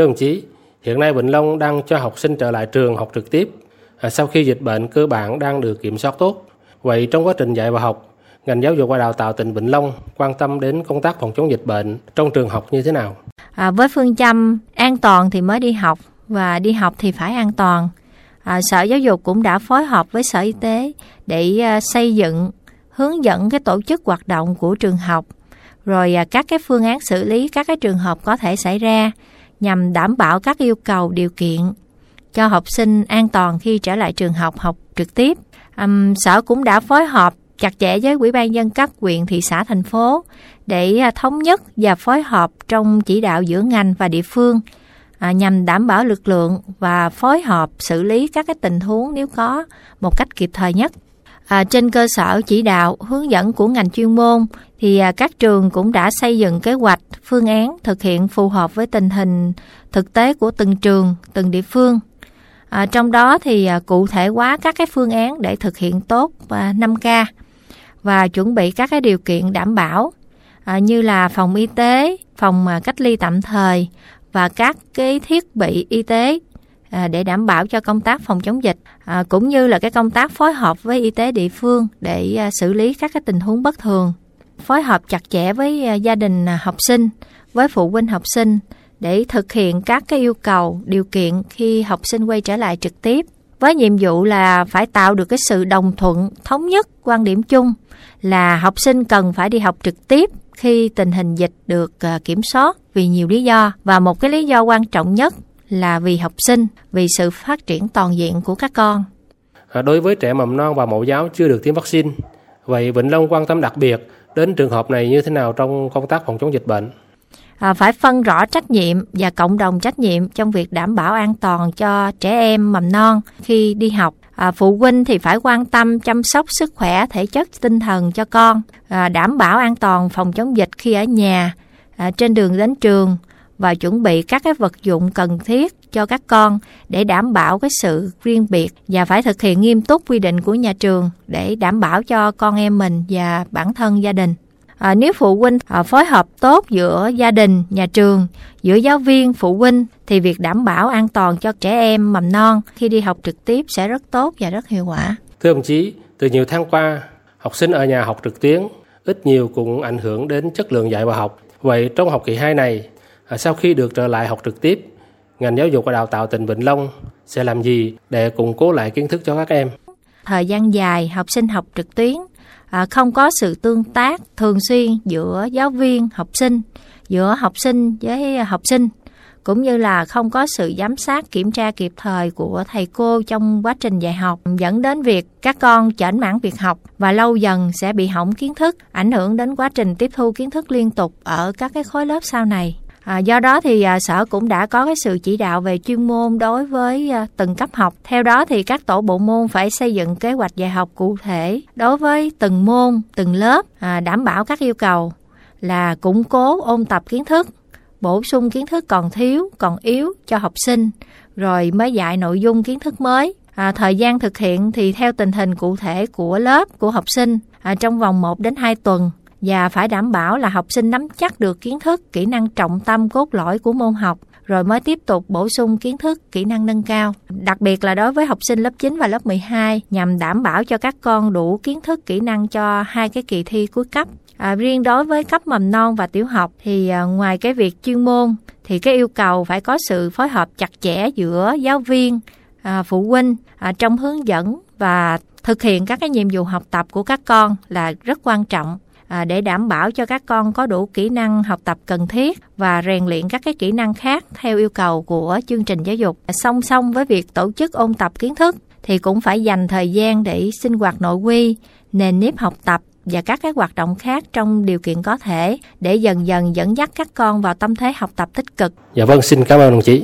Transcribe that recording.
Thưa đồng chí, hiện nay Vĩnh Long đang cho học sinh trở lại trường học trực tiếp à, sau khi dịch bệnh cơ bản đang được kiểm soát tốt. Vậy trong quá trình dạy và học, ngành giáo dục và đào tạo tỉnh Vĩnh Long quan tâm đến công tác phòng chống dịch bệnh trong trường học như thế nào? À, với phương châm an toàn thì mới đi học và đi học thì phải an toàn. À, Sở Giáo dục cũng đã phối hợp với Sở Y tế để à, xây dựng hướng dẫn cái tổ chức hoạt động của trường học rồi à, các cái phương án xử lý các cái trường hợp có thể xảy ra nhằm đảm bảo các yêu cầu điều kiện cho học sinh an toàn khi trở lại trường học học trực tiếp. Um, sở cũng đã phối hợp chặt chẽ với Ủy ban dân các huyện, thị xã, thành phố để à, thống nhất và phối hợp trong chỉ đạo giữa ngành và địa phương à, nhằm đảm bảo lực lượng và phối hợp xử lý các cái tình huống nếu có một cách kịp thời nhất. À, trên cơ sở chỉ đạo hướng dẫn của ngành chuyên môn thì à, các trường cũng đã xây dựng kế hoạch phương án thực hiện phù hợp với tình hình thực tế của từng trường từng địa phương. À, trong đó thì à, cụ thể hóa các cái phương án để thực hiện tốt à, 5K và chuẩn bị các cái điều kiện đảm bảo à, như là phòng y tế phòng à, cách ly tạm thời và các cái thiết bị y tế à, để đảm bảo cho công tác phòng chống dịch à, cũng như là cái công tác phối hợp với y tế địa phương để à, xử lý các cái tình huống bất thường phối hợp chặt chẽ với à, gia đình à, học sinh với phụ huynh học sinh để thực hiện các cái yêu cầu điều kiện khi học sinh quay trở lại trực tiếp với nhiệm vụ là phải tạo được cái sự đồng thuận thống nhất quan điểm chung là học sinh cần phải đi học trực tiếp khi tình hình dịch được à, kiểm soát vì nhiều lý do và một cái lý do quan trọng nhất là vì học sinh, vì sự phát triển toàn diện của các con. Đối với trẻ mầm non và mẫu giáo chưa được tiêm vaccine, vậy Vĩnh Long quan tâm đặc biệt đến trường hợp này như thế nào trong công tác phòng chống dịch bệnh? À, phải phân rõ trách nhiệm và cộng đồng trách nhiệm trong việc đảm bảo an toàn cho trẻ em mầm non khi đi học. À, phụ huynh thì phải quan tâm chăm sóc sức khỏe thể chất tinh thần cho con, à, đảm bảo an toàn phòng chống dịch khi ở nhà, à, trên đường đến trường và chuẩn bị các cái vật dụng cần thiết cho các con để đảm bảo cái sự riêng biệt và phải thực hiện nghiêm túc quy định của nhà trường để đảm bảo cho con em mình và bản thân gia đình. À, nếu phụ huynh à, phối hợp tốt giữa gia đình, nhà trường, giữa giáo viên, phụ huynh thì việc đảm bảo an toàn cho trẻ em mầm non khi đi học trực tiếp sẽ rất tốt và rất hiệu quả. Thưa đồng chí, từ nhiều tháng qua, học sinh ở nhà học trực tuyến ít nhiều cũng ảnh hưởng đến chất lượng dạy và học. Vậy trong học kỳ 2 này, à, sau khi được trở lại học trực tiếp, ngành giáo dục và đào tạo tỉnh Vĩnh Long sẽ làm gì để củng cố lại kiến thức cho các em? Thời gian dài, học sinh học trực tuyến à, không có sự tương tác thường xuyên giữa giáo viên, học sinh, giữa học sinh với học sinh, cũng như là không có sự giám sát, kiểm tra kịp thời của thầy cô trong quá trình dạy học, dẫn đến việc các con chểnh mãn việc học và lâu dần sẽ bị hỏng kiến thức, ảnh hưởng đến quá trình tiếp thu kiến thức liên tục ở các cái khối lớp sau này À, do đó thì à, sở cũng đã có cái sự chỉ đạo về chuyên môn đối với à, từng cấp học. Theo đó thì các tổ bộ môn phải xây dựng kế hoạch dạy học cụ thể đối với từng môn, từng lớp, à, đảm bảo các yêu cầu là củng cố ôn tập kiến thức, bổ sung kiến thức còn thiếu, còn yếu cho học sinh, rồi mới dạy nội dung kiến thức mới. À, thời gian thực hiện thì theo tình hình cụ thể của lớp, của học sinh à, trong vòng 1 đến 2 tuần và phải đảm bảo là học sinh nắm chắc được kiến thức, kỹ năng trọng tâm cốt lõi của môn học rồi mới tiếp tục bổ sung kiến thức, kỹ năng nâng cao. Đặc biệt là đối với học sinh lớp 9 và lớp 12 nhằm đảm bảo cho các con đủ kiến thức, kỹ năng cho hai cái kỳ thi cuối cấp. À, riêng đối với cấp mầm non và tiểu học thì à, ngoài cái việc chuyên môn thì cái yêu cầu phải có sự phối hợp chặt chẽ giữa giáo viên, à, phụ huynh à, trong hướng dẫn và thực hiện các cái nhiệm vụ học tập của các con là rất quan trọng à, để đảm bảo cho các con có đủ kỹ năng học tập cần thiết và rèn luyện các cái kỹ năng khác theo yêu cầu của chương trình giáo dục. Song song với việc tổ chức ôn tập kiến thức thì cũng phải dành thời gian để sinh hoạt nội quy, nền nếp học tập và các cái hoạt động khác trong điều kiện có thể để dần dần dẫn dắt các con vào tâm thế học tập tích cực. Dạ vâng, xin cảm ơn đồng chí.